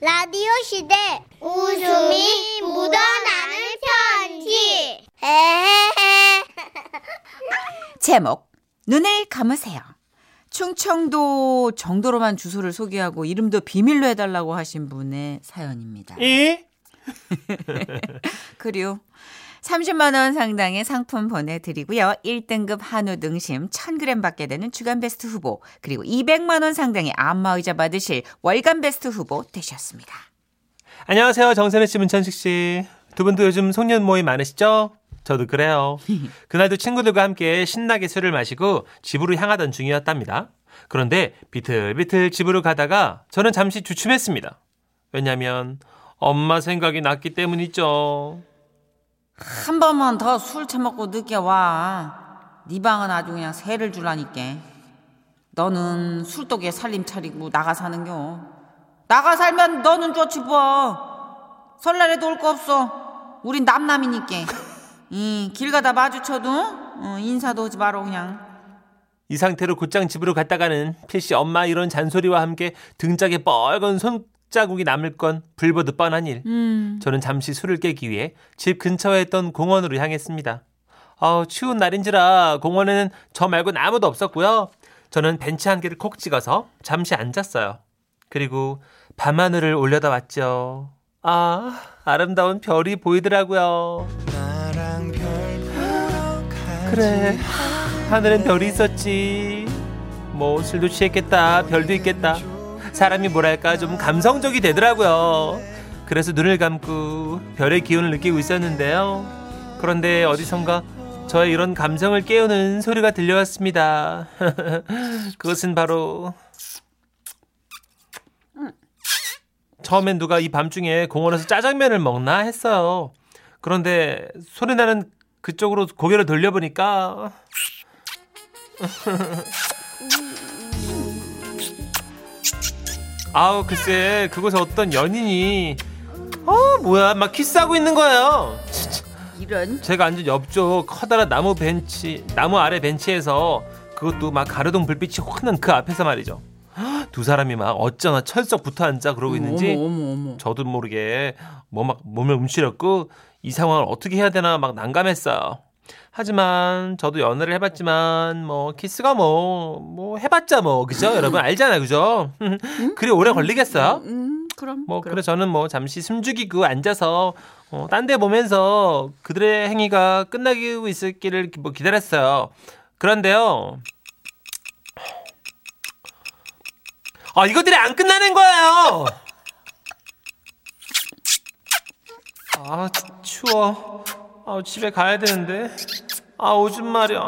라디오 시대 웃음이 묻어나는 편지 에헤헤 제목 눈을 감으세요. 충청도 정도로만 주소를 소개하고 이름도 비밀로 해달라고 하신 분의 사연입니다. 이? 그리고 30만 원 상당의 상품 보내드리고요. 1등급 한우 등심 1000g 받게 되는 주간 베스트 후보 그리고 200만 원 상당의 안마의자 받으실 월간 베스트 후보 되셨습니다. 안녕하세요. 정선혜 씨, 문천식 씨. 두 분도 요즘 송년 모임 많으시죠? 저도 그래요. 그날도 친구들과 함께 신나게 술을 마시고 집으로 향하던 중이었답니다. 그런데 비틀비틀 집으로 가다가 저는 잠시 주춤했습니다. 왜냐면 엄마 생각이 났기 때문이죠. 한 번만 더 술 처먹고 늦게 와. 네 방은 아주 그냥 새를 줄라니까. 너는 술독에 살림 차리고 나가 사는겨. 나가 살면 너는 좋지 뭐. 설날에도 올 거 없어. 우린 남남이니까. 이, 길 가다 마주쳐도 어, 인사도 하지 마라 그냥. 이 상태로 곧장 집으로 갔다가는 필시 엄마 이런 잔소리와 함께 등짝에 뻘건 손 자국이 남을 건 불보듯 뻔한 일. 음. 저는 잠시 술을 깨기 위해 집 근처에 있던 공원으로 향했습니다. 아우, 추운 날인지라 공원에는 저 말고는 아무도 없었고요. 저는 벤치 한 개를 콕 찍어서 잠시 앉았어요. 그리고 밤하늘을 올려다 봤죠. 아, 아름다운 별이 보이더라고요. 그래, 하늘엔 별이 있었지. 뭐 술도 취했겠다, 별도 있겠다. 사람이 뭐랄까 좀 감성적이 되더라고요. 그래서 눈을 감고 별의 기운을 느끼고 있었는데요. 그런데 어디선가 저의 이런 감성을 깨우는 소리가 들려왔습니다. 그것은 바로 처음엔 누가 이 밤중에 공원에서 짜장면을 먹나 했어요. 그런데 소리 나는 그쪽으로 고개를 돌려보니까 아우 글쎄 그곳에 어떤 연인이 어 뭐야 막 키스하고 있는 거예요. 이런. 제가 앉은 옆쪽 커다란 나무 벤치 나무 아래 벤치에서 그것도 막 가르동 불빛이 환한 그 앞에서 말이죠. 두 사람이 막 어쩌나 철썩 붙어 앉아 그러고 있는지 어머, 어머, 어머. 저도 모르게 뭐 막 몸을 움츠렸고 이 상황을 어떻게 해야 되나 막 난감했어요. 하지만 저도 연애를 해봤지만 뭐 키스가 뭐뭐 해봤자 뭐 그죠? 여러분 알잖아요 그죠? 그리 오래 걸리겠어요? 음, 그럼. 뭐 그럼. 그래 저는 뭐 잠시 숨죽이고 앉아서 어, 딴 데 보면서 그들의 행위가 끝나고 있을기를 뭐 기다렸어요. 그런데요. 아 이것들이 안 끝나는 거예요! 아 추워 아 집에 가야 되는데. 아 오줌 마려.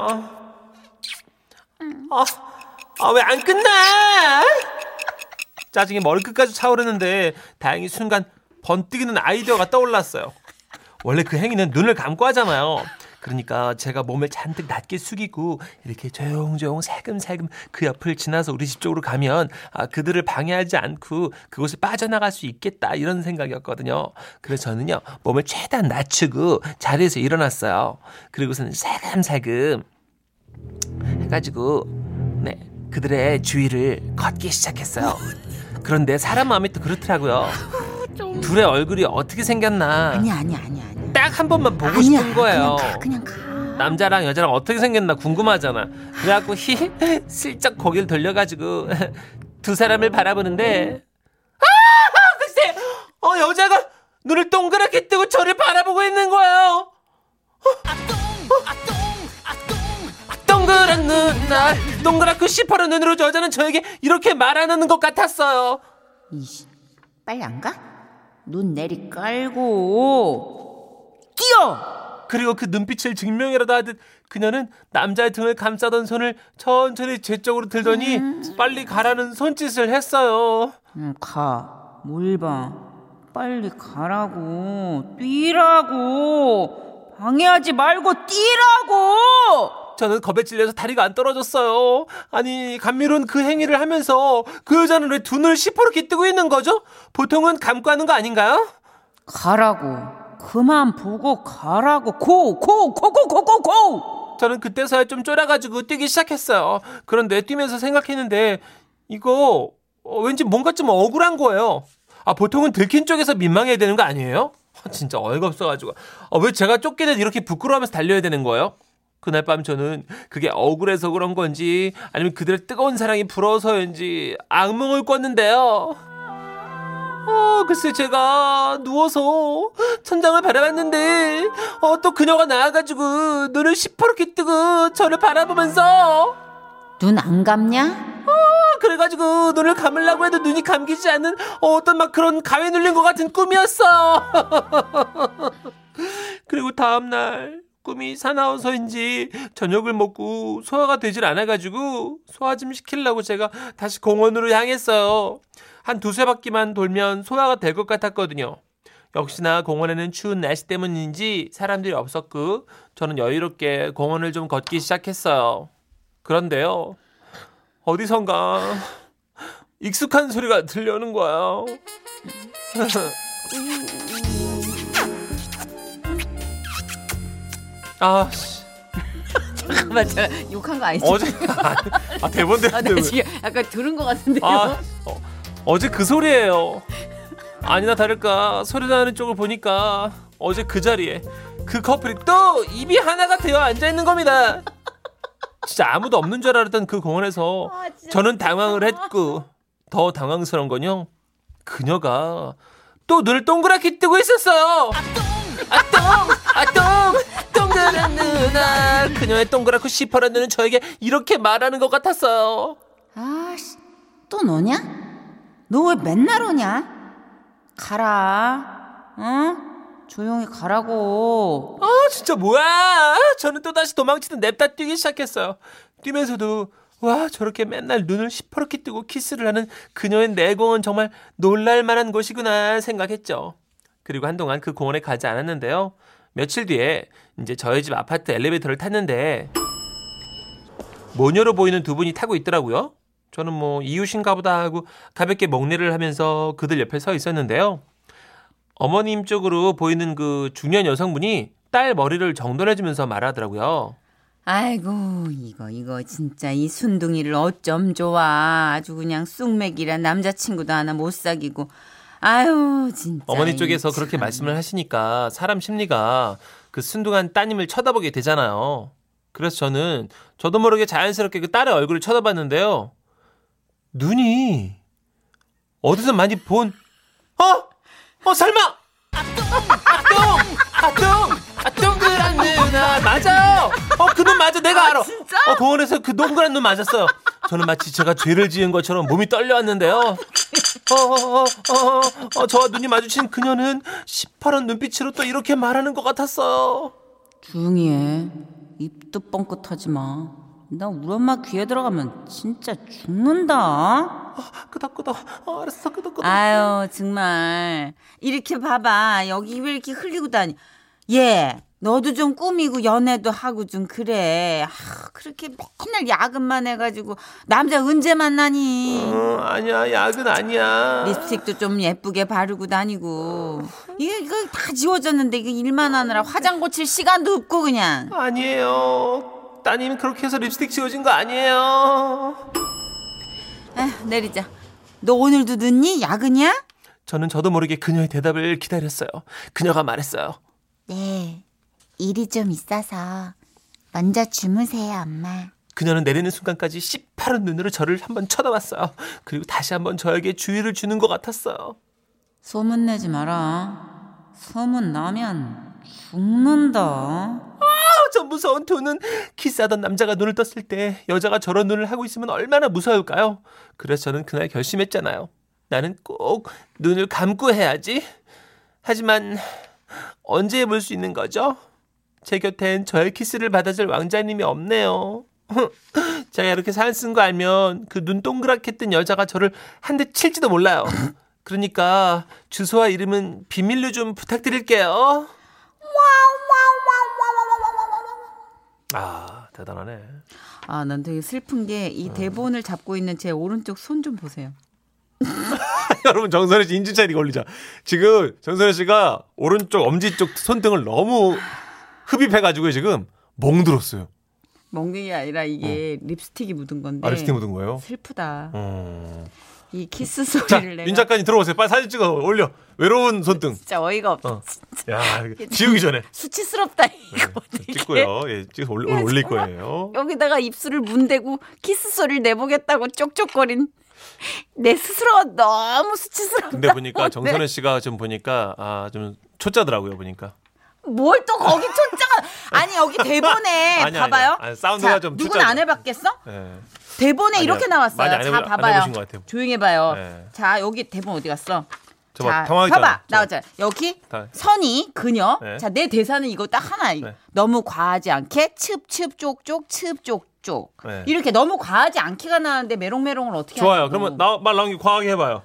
아 아 왜 안 끝나? 짜증이 머리끝까지 차오르는데 다행히 순간 번뜩이는 아이디어가 떠올랐어요. 원래 그 행위는 눈을 감고 하잖아요 그러니까 제가 몸을 잔뜩 낮게 숙이고 이렇게 조용조용 살금살금 그 옆을 지나서 우리 집 쪽으로 가면 아, 그들을 방해하지 않고 그곳을 빠져나갈 수 있겠다 이런 생각이었거든요. 그래서 저는요 몸을 최대한 낮추고 자리에서 일어났어요. 그리고서는 살금살금 해가지고 네 그들의 주위를 걷기 시작했어요. 그런데 사람 마음이 또 그렇더라고요. 둘의 얼굴이 어떻게 생겼나 아니야, 아니야, 아니야. 아니야. 딱 한 번만 보고 아니야, 싶은 거예요. 그냥 가, 그냥 가. 남자랑 여자랑 어떻게 생겼나 궁금하잖아. 그래갖고 히 슬쩍 고개를 돌려가지고 두 사람을 바라보는데 아 글쎄 어 여자가 눈을 동그랗게 뜨고 저를 바라보고 있는 거예요. 동그란 눈, 나 동그랗고 시퍼런 눈으로 저 여자는 저에게 이렇게 말하는 것 같았어요. 이씨, 빨리 안 가? 눈 내리 깔고 뛰어. 그리고 그 눈빛을 증명이라도 하듯 그녀는 남자의 등을 감싸던 손을 천천히 제 쪽으로 들더니 빨리 가라는 손짓을 했어요. 응, 가. 뭘 봐. 빨리 가라고. 뛰라고. 방해하지 말고 뛰라고. 저는 겁에 찔려서 다리가 안 떨어졌어요. 아니 감미로운 그 행위를 하면서 그 여자는 왜 두 눈을 시퍼렇게 뜨고 있는 거죠? 보통은 감고 하는 거 아닌가요? 가라고. 그만 보고 가라고. 고, 고, 고, 고, 고, 고, 고. 저는 그때서야 좀 쫄아가지고 뛰기 시작했어요. 그런데 뛰면서 생각했는데 이거 어, 왠지 뭔가 좀 억울한 거예요. 아, 보통은 들킨 쪽에서 민망해야 되는 거 아니에요? 아, 진짜 어이가 없어가지고. 아, 왜 제가 쫓기는 이렇게 부끄러워하면서 달려야 되는 거예요? 그날 밤 저는 그게 억울해서 그런 건지 아니면 그들의 뜨거운 사랑이 부러워서인지 악몽을 꿨는데요. 어, 글쎄 제가 누워서 천장을 바라봤는데 어, 또 그녀가 나와가지고 눈을 시퍼렇게 뜨고 저를 바라보면서 눈 안 감냐? 어, 그래가지고 눈을 감으려고 해도 눈이 감기지 않는 어 떤 막 그런 가위 눌린 것 같은 꿈이었어. 그리고 다음날 꿈이 사나워서인지 저녁을 먹고 소화가 되질 않아가지고 소화 좀 시키려고 제가 다시 공원으로 향했어요. 한 두세 바퀴만 돌면 소화가 될 것 같았거든요. 역시나 공원에는 추운 날씨 때문인지 사람들이 없었고 저는 여유롭게 공원을 좀 걷기 시작했어요. 그런데요. 어디선가 익숙한 소리가 들려오는 거예요. 아, 씨. 잠깐만, 제가 욕한 거 아니지? 어제 아 대본대로 아, 나 지금 약간 들은 것 같은데요. 아, 어, 어제 그 소리예요. 아니나 다를까 소리 나는 쪽을 보니까 어제 그 자리에 그 커플이 또 입이 하나가 되어 앉아 있는 겁니다. 진짜 아무도 없는 줄 알았던 그 공원에서 아, 저는 당황을 했고 더 당황스러운 건요. 그녀가 또 눈을 동그랗게 뜨고 있었어요. 아똥, 아똥, 동그란 누나. 그녀의 동그랗고 시퍼런 눈은 저에게 이렇게 말하는 것 같았어요. 아씨, 또 너냐? 너 왜 맨날 오냐? 가라. 응? 조용히 가라고. 아 진짜 뭐야 저는 또다시 도망치듯 냅다 뛰기 시작했어요 뛰면서도 와 저렇게 맨날 눈을 시퍼렇게 뜨고 키스를 하는 그녀의 내공은 정말 놀랄 만한 곳이구나 생각했죠 그리고 한동안 그 공원에 가지 않았는데요 며칠 뒤에 이제 저희 집 아파트 엘리베이터를 탔는데 모녀로 보이는 두 분이 타고 있더라고요 저는 뭐 이웃인가 보다 하고 가볍게 목례를 하면서 그들 옆에 서 있었는데요 어머님 쪽으로 보이는 그 중년 여성분이 딸 머리를 정돈해주면서 말하더라고요. 아이고, 이거, 이거, 진짜 이 순둥이를 어쩜 좋아. 아주 그냥 쑥맥이라 남자친구도 하나 못 사귀고. 아유, 진짜. 어머니 이 쪽에서 그렇게 참. 말씀을 하시니까 사람 심리가 그 순둥한 따님을 쳐다보게 되잖아요. 그래서 저는 저도 모르게 자연스럽게 그 딸의 얼굴을 쳐다봤는데요. 눈이 어디서 많이 본, 어? 어, 설마! 아똥! 아똥! 아, 동그란 누나! 맞아요! 어, 그 눈 맞아. 내가 알아. 진짜? 어, 공원에서 그 동그란 눈 맞았어요. 저는 마치 제가 죄를 지은 것처럼 몸이 떨려왔는데요. 어, 어, 어, 어, 어, 저와 눈이 마주친 그녀는 시퍼런 눈빛으로 또 이렇게 말하는 것 같았어요. 조용히 해. 입도 뻥끗하지 마. 나 우리 엄마 귀에 들어가면 진짜 죽는다. 끄덕끄덕. 어, 알았어, 끄덕끄덕. 아유, 정말. 이렇게 봐봐. 여기 왜 이렇게 흘리고 다니. 얘, 너도 좀 꾸미고 연애도 하고 좀 그래. 아, 그렇게 맨날 야근만 해가지고 남자 언제 만나니? 어, 아니야, 약은 아니야. 립스틱도 좀 예쁘게 바르고 다니고. 이거, 이거 다 지워졌는데 이거 일만 하느라 화장 고칠 시간도 없고 그냥. 아니에요. 따님 그렇게 해서 립스틱 지워진 거 아니에요. 에휴, 내리자. 너 오늘도 늦니? 야근이야? 저는 저도 모르게 그녀의 대답을 기다렸어요. 그녀가 말했어요. 네, 일이 좀 있어서 먼저 주무세요, 엄마. 그녀는 내리는 순간까지 시퍼런 눈으로 저를 한번 쳐다봤어요. 그리고 다시 한번 저에게 주의를 주는 것 같았어요. 소문 내지 마라. 소문 나면 죽는다. 아, 저 무서운 두 눈. 키스하던 남자가 눈을 떴을 때 여자가 저런 눈을 하고 있으면 얼마나 무서울까요? 그래서 저는 그날 결심했잖아요. 나는 꼭 눈을 감고 해야지. 하지만 언제 해볼 수 있는 거죠? 제 곁엔 저의 키스를 받아줄 왕자님이 없네요. 제가 이렇게 사연 쓴 거 알면 그 눈 동그랗게 뜬 여자가 저를 한 대 칠지도 몰라요. 그러니까 주소와 이름은 비밀로 좀 부탁드릴게요. 아 대단하네. 아, 난 되게 슬픈 게 이 대본을 잡고 있는 제 오른쪽 손 좀 보세요. 여러분 정선혜 씨 인지 차리 걸리자. 지금 정선혜 씨가 오른쪽 엄지 쪽 손등을 너무 흡입해가지고 지금 멍들었어요. 게 아니라 이게 립스틱이 묻은 건데. 아 립스틱 묻은 거예요? 슬프다. 음. 이 키스 자, 소리를 내가 윤 작가님 들어오세요. 빨리 사진 찍어 올려. 외로운 손등. 진짜 어이가 없어. 어. 야, 지우기 전에 수치스럽다 이거. 되게. 찍고요. 예, 올려, 오늘 올릴 거예요. 여기다가 입술을 문대고 키스 소리를 내보겠다고 쪽쪽거린 내 스스로가 너무 수치스럽다. 근데 보니까 정선혜 씨가 좀 보니까 아, 좀 초짜더라고요, 보니까. 뭘 또 거기 초짜가 아니 여기 대본에 아니야, 봐봐요. 아니야. 아니, 사운드가 자, 좀 누군 초짜죠. 안 해봤겠어? 예. 대본에 아니야. 이렇게 나왔어요. 안 자 해보- 안 봐봐요. 조용히 해봐요. 네. 자 여기 대본 어디 갔어? 저 봐, 자 당황했잖아. 봐봐 저. 나오자 여기 다- 선이 그녀. 네. 자 내 대사는 이거 딱 하나. 네. 너무 과하지 않게 칡칡 쪽쪽 칡 쪽쪽 네. 이렇게 너무 과하지 않게가 나왔는데 메롱메롱을 어떻게 좋아요. 하냐고. 그러면 나, 말 나온 게 과하게 해 봐요.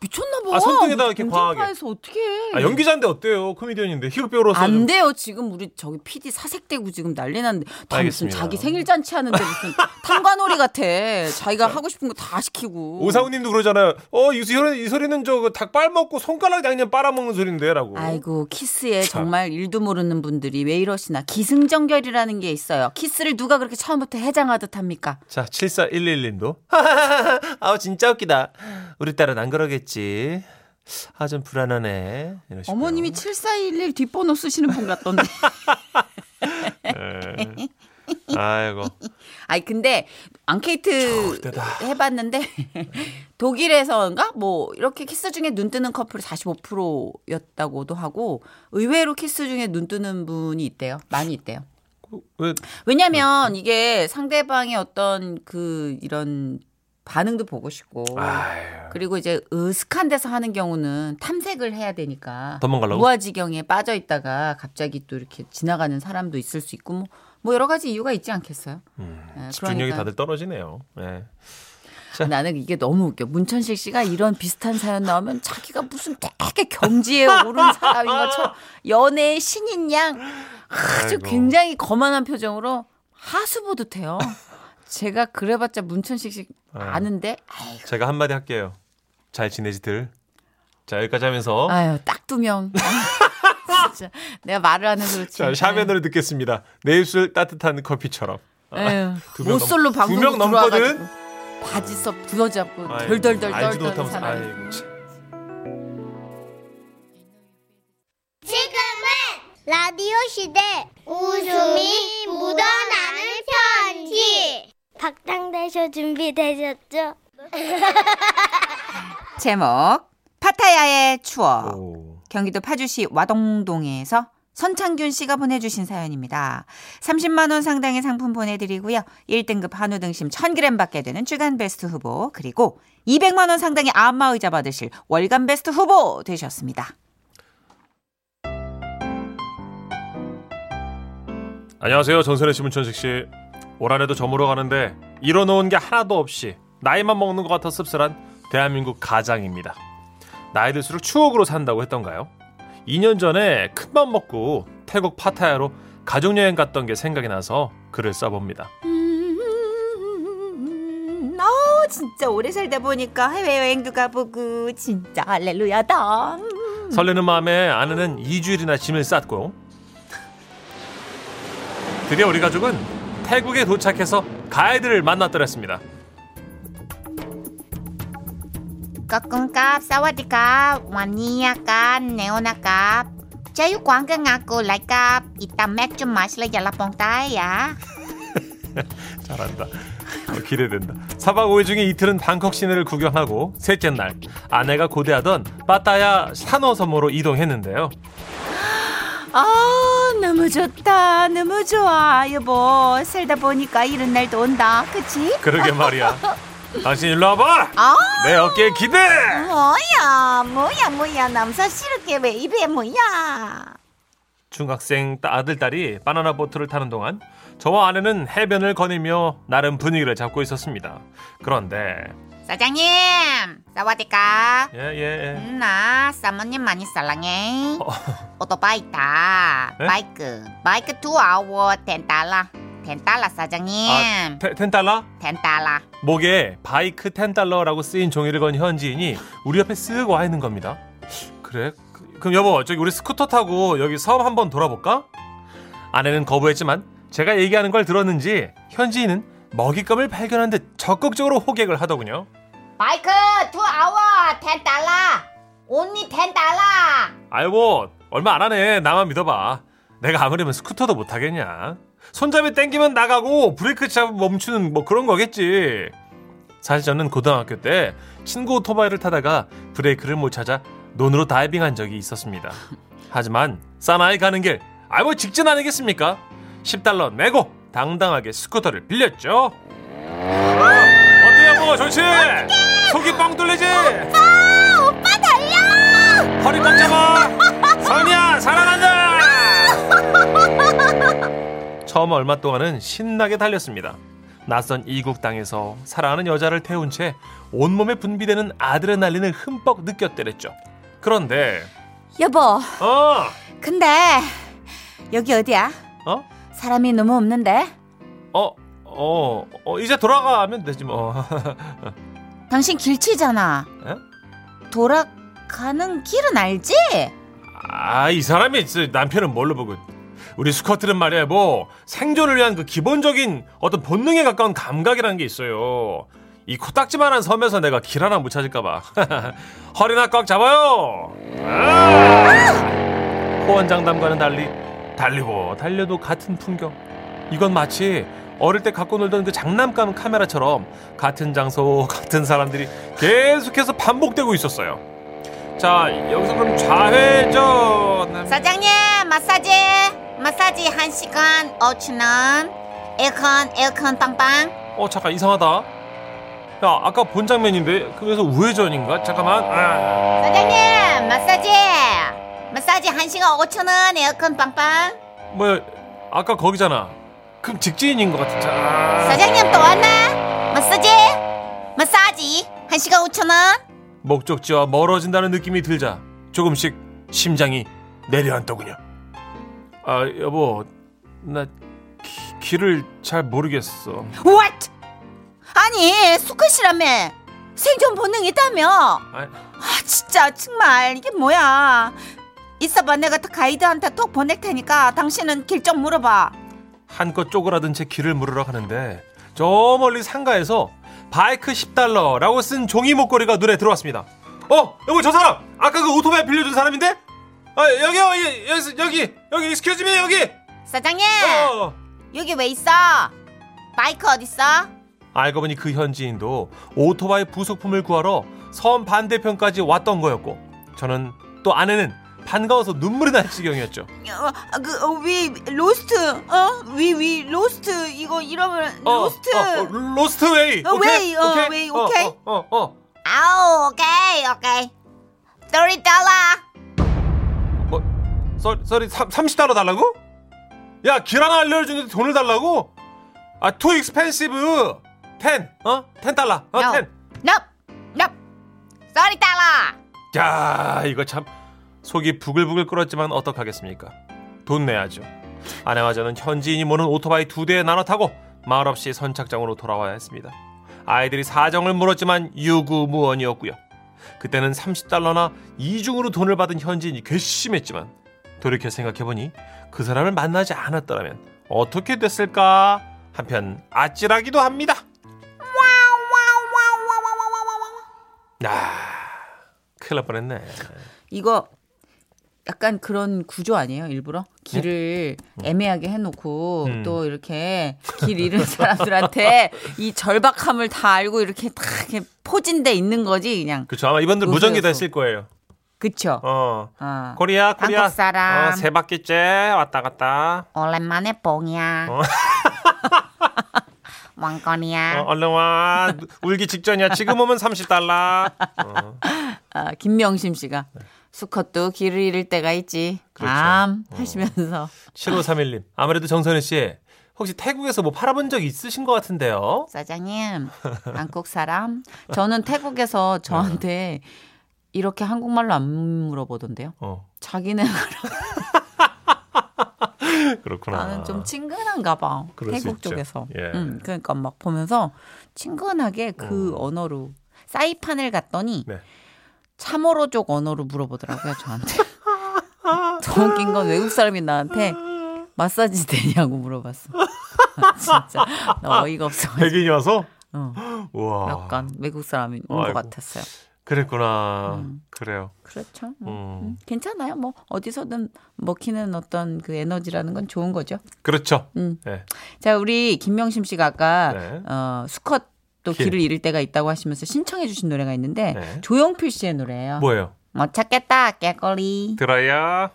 미쳤나 봐. 아, 손등에다가 이렇게 과하게. 공중파에서 어떻게 해? 아, 연기자인데 어때요? 코미디언인데 희극 배우로서 안 좀 돼요. 지금 우리 저기 PD 사색되고 지금 난리 났는데 다 무슨 알겠습니다. 자기 생일 잔치 하는데 무슨 탐관오리 같아. 자기가 하고 싶은 거 다 시키고. 오사우님도 그러잖아요. 어, 이 소리, 이 소리는 저 닭 빨먹고 손가락 양념 빨아먹는 소리인데라고. 아이고 키스에 정말 일도 모르는 분들이 왜 이러시나 기승전결이라는 게 있어요. 키스를 누가 그렇게 처음부터 해장하듯 합니까? 자, 7411님도. 아우, 진짜 웃기다. 우리 딸은 안 그러겠지. 아, 좀 불안하네. 이러시고요. 어머님이 7411 뒷번호 쓰시는 분 같던데. 예. 아이고. 아니 근데 앙케이트 해봤는데 독일에서인가 뭐 이렇게 키스 중에 눈 뜨는 커플이 45%였다고도 하고 의외로 키스 중에 눈 뜨는 분이 있대요. 많이 있대요. 왜, 왜냐면 이게 상대방의 어떤 그 이런 반응도 보고 싶고 아유. 그리고 이제 으슥한 데서 하는 경우는 탐색을 해야 되니까 도망가려고? 무아지경에 빠져 있다가 갑자기 또 이렇게 지나가는 사람도 있을 수 있고 뭐, 뭐 여러 가지 이유가 있지 않겠어요? 예, 집중력이 그러니까 다들 떨어지네요. 예. 나는 이게 너무 웃겨. 문천식 씨가 이런 비슷한 사연 나오면 자기가 무슨 되게 경지에 오른 사람인 것처럼 연애의 신인 양 아주 아이고. 굉장히 거만한 표정으로 하수 보듯 해요. 제가 그래봤자 문천식 씨 아는데 아이고, 제가 한마디 할게요. 잘 지내지들. 자, 여기까지 하면서. 아유 딱 두 명. 진짜 내가 말을 안 해서 그렇지. 자, 샤면으로 듣겠습니다. 내 입술 따뜻한 커피처럼. 에휴, 두명 모쏠로 두명 방송 넘거든? 들어와가지고 바지석 부여잡고 덜덜덜 떨던. 사람. 지금은 라디오 시대 웃음이 묻어나는 편지 박장대쇼 준비되셨죠? 제목 파타야의 추억. 오. 경기도 파주시 와동동에서 선창균 씨가 보내주신 사연입니다. 30만 원 상당의 상품 보내드리고요. 1등급 한우 등심 1000g 받게 되는 주간 베스트 후보 그리고 200만 원 상당의 안마의자 받으실 월간 베스트 후보 되셨습니다. 안녕하세요. 전선혜 씨, 문천식 씨. 올 한해도 저물어 가는데 이뤄놓은 게 하나도 없이 나이만 먹는 것 같아 씁쓸한 대한민국 가장입니다. 나이 들수록 추억으로 산다고 했던가요? 2년 전에 큰맘 먹고 태국 파타야로 가족여행 갔던 게 생각이 나서 글을 써봅니다. 음, 어, 진짜 오래 살다 보니까 해외여행도 가보고 진짜 할렐루야다. 설레는 마음에 아내는 2주일이나 짐을 쌌고 드디어 우리 가족은 태국에 도착해서 가이드를 만났더랬습니다. 마실래. 잘한다. 어, 기대된다. 4박 5일 중에 이틀은 방콕 시내를 구경하고 셋째 날 아내가 고대하던 빠따야 산호 섬으로 이동했는데요. 아 너무 좋다 너무 좋아 여보 살다 보니까 이런 날도 온다 그치? 그러게 말이야. 당신 일로 와봐. 아, 내 어깨에 기대. 뭐야, 뭐야, 뭐야, 남사스럽게 왜 입에 뭐야? 중학생 따- 아들 딸이 바나나 보트를 타는 동안 저와 아내는 해변을 거닐며 나름 분위기를 잡고 있었습니다. 그런데 사장님, สวัสดีค่ะ. 예예 예. 나 사모님 많이 사랑해. 어. 오토바이 있다. 예? bike, bike two hour ten dollar. Ten dollar 사장님. 아, ten- ten dollar? Ten dollar. 목에 바이크 10달러라고 쓰인 종이를 건 현지인이 우리 옆에 쓱 와 있는 겁니다. 그래? 그- 그럼 여보, 저기 우리 스쿠터 타고 여기 섬 한번 돌아볼까? 아내는 거부했지만 제가 얘기하는 걸 들었는지 현지인은 먹잇감을 발견한 듯 적극적으로 호객을 하더군요. Bike two hour ten dollar. Only ten dollar. 뭐 얼마 안 하네 나만 믿어봐 내가 아무리면 스쿠터도 못하겠냐 손잡이 땡기면 나가고 브레이크 잡으면 멈추는 뭐 그런 거겠지 사실 저는 고등학교 때 친구 오토바이를 타다가 브레이크를 못 찾아 논으로 다이빙한 적이 있었습니다 하지만 사나이 가는 길 아이 뭐 직진 아니겠습니까 10달러 내고 당당하게 스쿠터를 빌렸죠? 어때요 뭐 좋지 속이 뻥 뚫리지? 오빠! 달려! 허리 꽉 잡아 선이야 사랑한다! 처음 얼마 동안은 신나게 달렸습니다. 낯선 이국 땅에서 사랑하는 여자를 태운 채 온몸에 분비되는 아드레날린을 흠뻑 느꼈대랬죠. 그런데 여보, 어? 근데 여기 어디야? 어? 사람이 너무 없는데? 어, 어, 어, 이제 돌아가면 되지 뭐. 당신 길치잖아. 에? 돌아가는 길은 알지? 아, 이 사람이 남편은 뭘로 보고. 우리 스쿼트는 말이야, 뭐, 생존을 위한 그 기본적인 어떤 본능에 가까운 감각이라는 게 있어요. 이 코딱지만한 섬에서 내가 길 하나 못 찾을까봐. 허리나 꽉 잡아요! 아! 호원장담과는 달리, 달리고 달려도 같은 풍경. 이건 마치 어릴 때 갖고 놀던 그 장난감 카메라처럼 같은 장소, 같은 사람들이 계속해서 반복되고 있었어요. 자, 여기서 그럼 좌회전. 사장님 마사지 마사지 한 시간 5천 원. 에어컨 에어컨 빵빵. 어, 잠깐 이상하다. 야, 아까 본 장면인데 그래서 우회전인가? 잠깐만. 아, 사장님 마사지 마사지 한 시간 5천 원 에어컨 빵빵. 뭐야? 아까 거기잖아. 그럼 직진인 것 같아. 자, 사장님 또 왔나? 마사지 마사지 한 시간 5천 원. 목적지와 멀어진다는 느낌이 들자 조금씩 심장이 내려앉더군요. 아, 여보, 나 기- 길을 잘 모르겠어. What? 아니, 수컷이라며. 생존 본능 있다며. 아, 아, 진짜 정말 이게 뭐야? 있어봐, 내가 또 가이드한테 톡 보낼 테니까 당신은 길 좀 물어봐. 한껏 쪼그라든 채 길을 물으러 가는데 저 멀리 상가에서 바이크 10달러라고 쓴 종이 목걸이가 눈에 들어왔습니다. 어, 여보 저 사람 아까 그 오토바이 빌려준 사람인데? 아 여기요 여기 여기 여기 여기 excuse me 여기. 사장님 어. 여기 왜 있어? 바이크 어딨어? 알고 보니 그 현지인도 오토바이 부속품을 구하러 섬 반대편까지 왔던 거였고 저는 또 아내는 반가워서 눈물이 날 지경이었죠. 어, 그, 어, we, lost, 어? We, we, lost, 이거 이러면, 어, lost. 어, 어, Lost way. 어, 오케이, way, 어, 오케이, way, 어, 오케이. 어, 어, 어. 아우 오케이 오케이 30 달러 뭐, thirty, thirty 30달러 달라고? 야, 길 하나 알려주는데 돈을 달라고? 아, too expensive. 10, 어? 10달러, 어, No. 10. nope nope 30 달러 야, 이거 참, 속이 부글부글 끓었지만 어떡하겠습니까? 돈 내야죠. 아내와 저는 현지인이 모는 오토바이 두 대에 나눠 타고 말 없이 선착장으로 돌아와야 했습니다. 아이들이 사정을 물었지만 유구무원이었고요. 그때는 30달러나 이중으로 돈을 받은 현지인이 괘씸했지만 돌이켜 생각해보니 그 사람을 만나지 않았더라면 어떻게 됐을까? 한편 아찔하기도 합니다. 야, 큰일 날 뻔했네. 이거 약간 그런 구조 아니에요, 일부러? 길을 애매하게 해놓고 음. 또 이렇게 길 잃은 사람들한테 이 절박함을 다 알고 이렇게 딱 이렇게 포진돼 있는 거지, 그냥. 그쵸 아마 이분들 웃어. 했을 거예요. 그쵸? 어. 아. 코리아 코리아 한국 사람. 어, 세 바퀴째 왔다 갔다 오랜만에 뽕이야 어. 왕건이야 어, 얼른 와 울기 직전이야 지금 오면 30달러 어. 아, 김명심 씨가 수컷도 길을 잃을 때가 있지. 그렇죠. 암 어. 하시면서 7531님 아무래도 정선혜 씨 혹시 태국에서 뭐 팔아본 적 있으신 것 같은데요 사장님 한국 사람 저는 태국에서 저한테 이렇게 한국말로 안 물어보던데요. 어 자기는 그렇구나 나는 좀 친근한가 봐. 태국. 쪽에서. 예. 음, 그러니까 막 보면서 친근하게 그 언어로 사이판을 갔더니 네. 참어로 쪽 언어로 물어보더라고요 저한테. 더 웃긴 건 외국 사람이 나한테 마사지 되냐고 물어봤어. 진짜 나 어이가 없어. 백인이 와서 어, 우와. 약간 외국 사람인 것. 같았어요. 그랬구나. 음. 그래요. 그렇죠. 음. 음, 괜찮아요. 뭐 어디서든 먹히는 어떤 그 에너지라는 건 좋은 거죠. 그렇죠. 음. 네. 자, 우리 김명심 씨가 아까 네. 어, 수컷 또 길. 길을 잃을 때가 있다고 하시면서 신청해 주신 노래가 있는데 네. 조용필 씨의 노래예요. 뭐예요? 못 찾겠다 깨꼬리. 들어요.